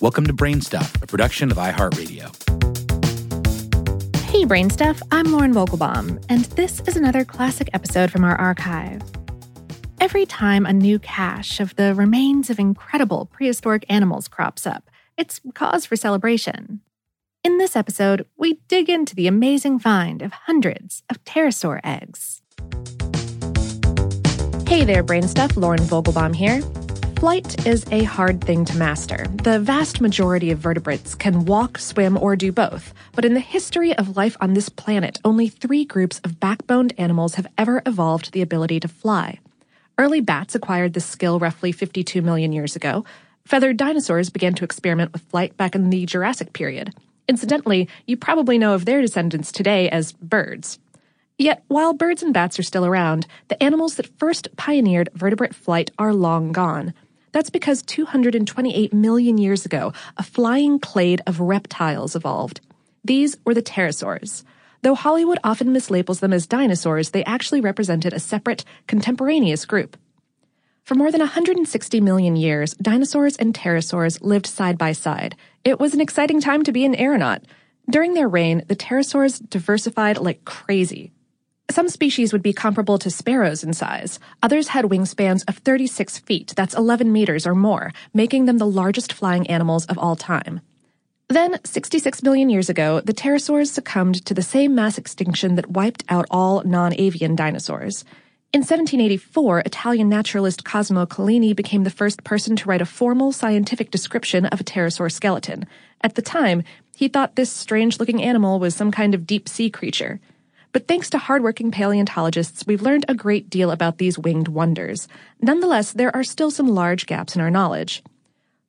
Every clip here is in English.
Welcome to Brainstuff, a production of iHeartRadio. Hey, Brainstuff, I'm Lauren Vogelbaum, and this is another classic episode from our archive. Every time a new cache of the remains of incredible prehistoric animals crops up, it's cause for celebration. In this episode, we dig into the amazing find of hundreds of pterosaur eggs. Hey there, Brainstuff, Lauren Vogelbaum here. Flight is a hard thing to master. The vast majority of vertebrates can walk, swim, or do both. But in the history of life on this planet, only three groups of backboned animals have ever evolved the ability to fly. Early bats acquired this skill roughly 52 million years ago. Feathered dinosaurs began to experiment with flight back in the Jurassic period. Incidentally, you probably know of their descendants today as birds. Yet, while birds and bats are still around, the animals that first pioneered vertebrate flight are long gone. That's because 228 million years ago, a flying clade of reptiles evolved. These were the pterosaurs. Though Hollywood often mislabels them as dinosaurs, they actually represented a separate, contemporaneous group. For more than 160 million years, dinosaurs and pterosaurs lived side by side. It was an exciting time to be an aeronaut. During their reign, the pterosaurs diversified like crazy. Some species would be comparable to sparrows in size. Others had wingspans of 36 feet, that's 11 meters or more, making them the largest flying animals of all time. Then, 66 million years ago, the pterosaurs succumbed to the same mass extinction that wiped out all non avian dinosaurs. In 1784, Italian naturalist Cosimo Collini became the first person to write a formal scientific description of a pterosaur skeleton. At the time, he thought this strange looking animal was some kind of deep sea creature. But thanks to hardworking paleontologists, we've learned a great deal about these winged wonders. Nonetheless, there are still some large gaps in our knowledge.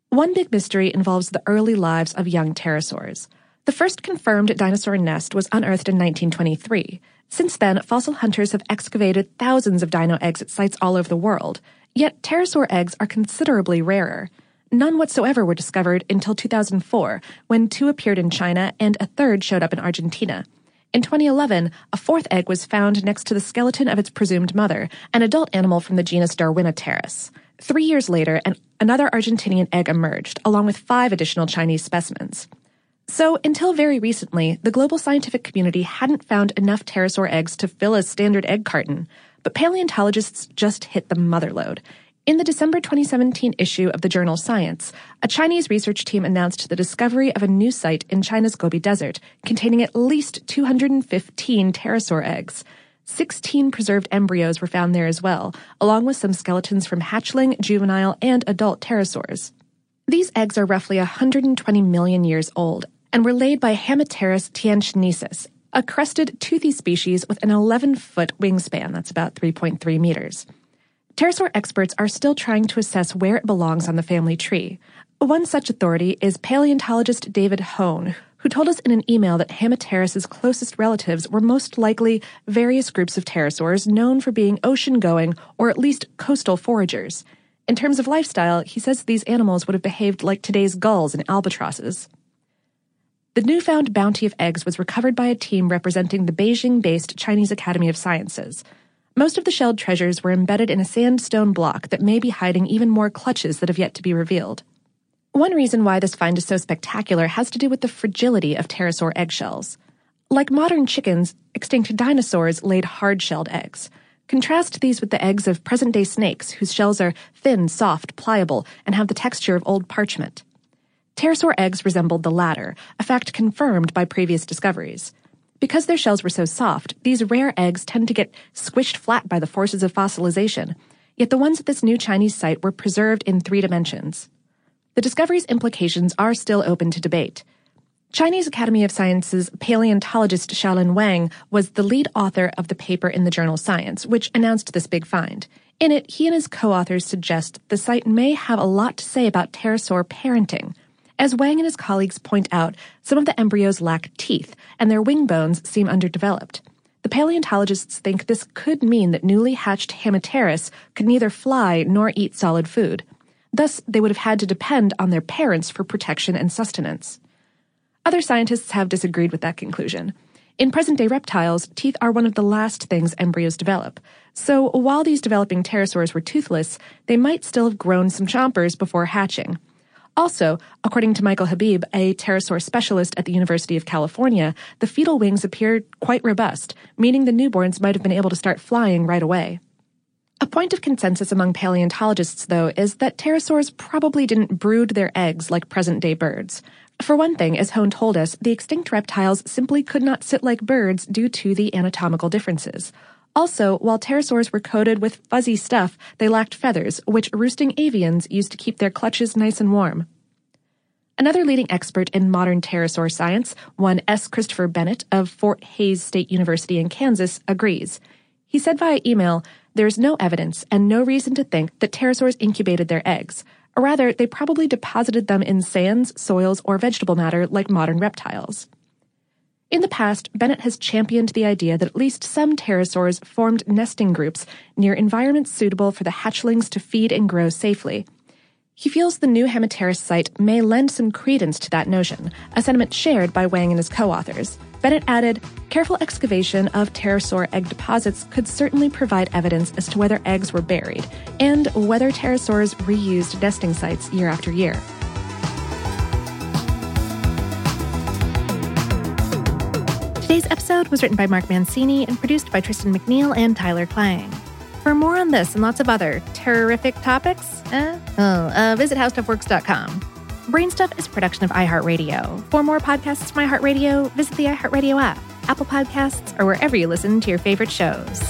One big mystery involves the early lives of young pterosaurs. The first confirmed dinosaur nest was unearthed in 1923. Since then, fossil hunters have excavated thousands of dino eggs at sites all over the world. Yet, pterosaur eggs are considerably rarer. None whatsoever were discovered until 2004, when two appeared in China and a third showed up in Argentina. In 2011, a fourth egg was found next to the skeleton of its presumed mother, an adult animal from the genus Darwinopterus. Three years later, an, another Argentinian egg emerged, along with five additional Chinese specimens. So, until very recently, the global scientific community hadn't found enough pterosaur eggs to fill a standard egg carton, but paleontologists just hit the motherlode. In the December 2017 issue of the journal Science, a Chinese research team announced the discovery of a new site in China's Gobi Desert containing at least 215 pterosaur eggs. 16 preserved embryos were found there as well, along with some skeletons from hatchling, juvenile, and adult pterosaurs. These eggs are roughly 120 million years old and were laid by Hamipterus tianchensis, a crested, toothy species with an 11 foot wingspan, that's about 3.3 meters. Pterosaur experts are still trying to assess where it belongs on the family tree. One such authority is paleontologist David Hone, who told us in an email that Hamipterus's closest relatives were most likely various groups of pterosaurs known for being ocean going or at least coastal foragers. In terms of lifestyle, he says these animals would have behaved like today's gulls and albatrosses. The newfound bounty of eggs was recovered by a team representing the Beijing based Chinese Academy of Sciences. Most of the shelled treasures were embedded in a sandstone block that may be hiding even more clutches that have yet to be revealed. One reason why this find is so spectacular has to do with the fragility of pterosaur eggshells. Like modern chickens, extinct dinosaurs laid hard shelled eggs. Contrast these with the eggs of present day snakes, whose shells are thin, soft, pliable, and have the texture of old parchment. Pterosaur eggs resembled the latter, a fact confirmed by previous discoveries. Because their shells were so soft, these rare eggs tend to get squished flat by the forces of fossilization, yet the ones at this new Chinese site were preserved in three dimensions. The discovery's implications are still open to debate. Chinese Academy of Sciences paleontologist Xiaolin Wang was the lead author of the paper in the journal Science, which announced this big find. In it, he and his co-authors suggest the site may have a lot to say about pterosaur parenting, as Wang and his colleagues point out, some of the embryos lack teeth, and their wing bones seem underdeveloped. The paleontologists think this could mean that newly hatched Hamipterus could neither fly nor eat solid food. Thus, they would have had to depend on their parents for protection and sustenance. Other scientists have disagreed with that conclusion. In present day reptiles, teeth are one of the last things embryos develop. So, while these developing pterosaurs were toothless, they might still have grown some chompers before hatching. Also, according to Michael Habib, a pterosaur specialist at the University of California, the fetal wings appeared quite robust, meaning the newborns might have been able to start flying right away. A point of consensus among paleontologists, though, is that pterosaurs probably didn't brood their eggs like present day birds. For one thing, as Hone told us, the extinct reptiles simply could not sit like birds due to the anatomical differences. Also, while pterosaurs were coated with fuzzy stuff, they lacked feathers, which roosting avians used to keep their clutches nice and warm. Another leading expert in modern pterosaur science, one S. Christopher Bennett of Fort Hays State University in Kansas, agrees. He said via email, There is no evidence and no reason to think that pterosaurs incubated their eggs. Or rather, they probably deposited them in sands, soils, or vegetable matter like modern reptiles. In the past, Bennett has championed the idea that at least some pterosaurs formed nesting groups near environments suitable for the hatchlings to feed and grow safely. He feels the new Hamipterus site may lend some credence to that notion, a sentiment shared by Wang and his co-authors. Bennett added, careful excavation of pterosaur egg deposits could certainly provide evidence as to whether eggs were buried, and whether pterosaurs reused nesting sites year after year. Today's episode was written by Mark Mancini and produced by Tristan McNeil and Tyler Klang. For more on this and lots of other terrific topics, eh, oh, uh, visit howstuffworks.com. Brainstuff is a production of iHeartRadio. For more podcasts from iHeartRadio, visit the iHeartRadio app, Apple Podcasts, or wherever you listen to your favorite shows.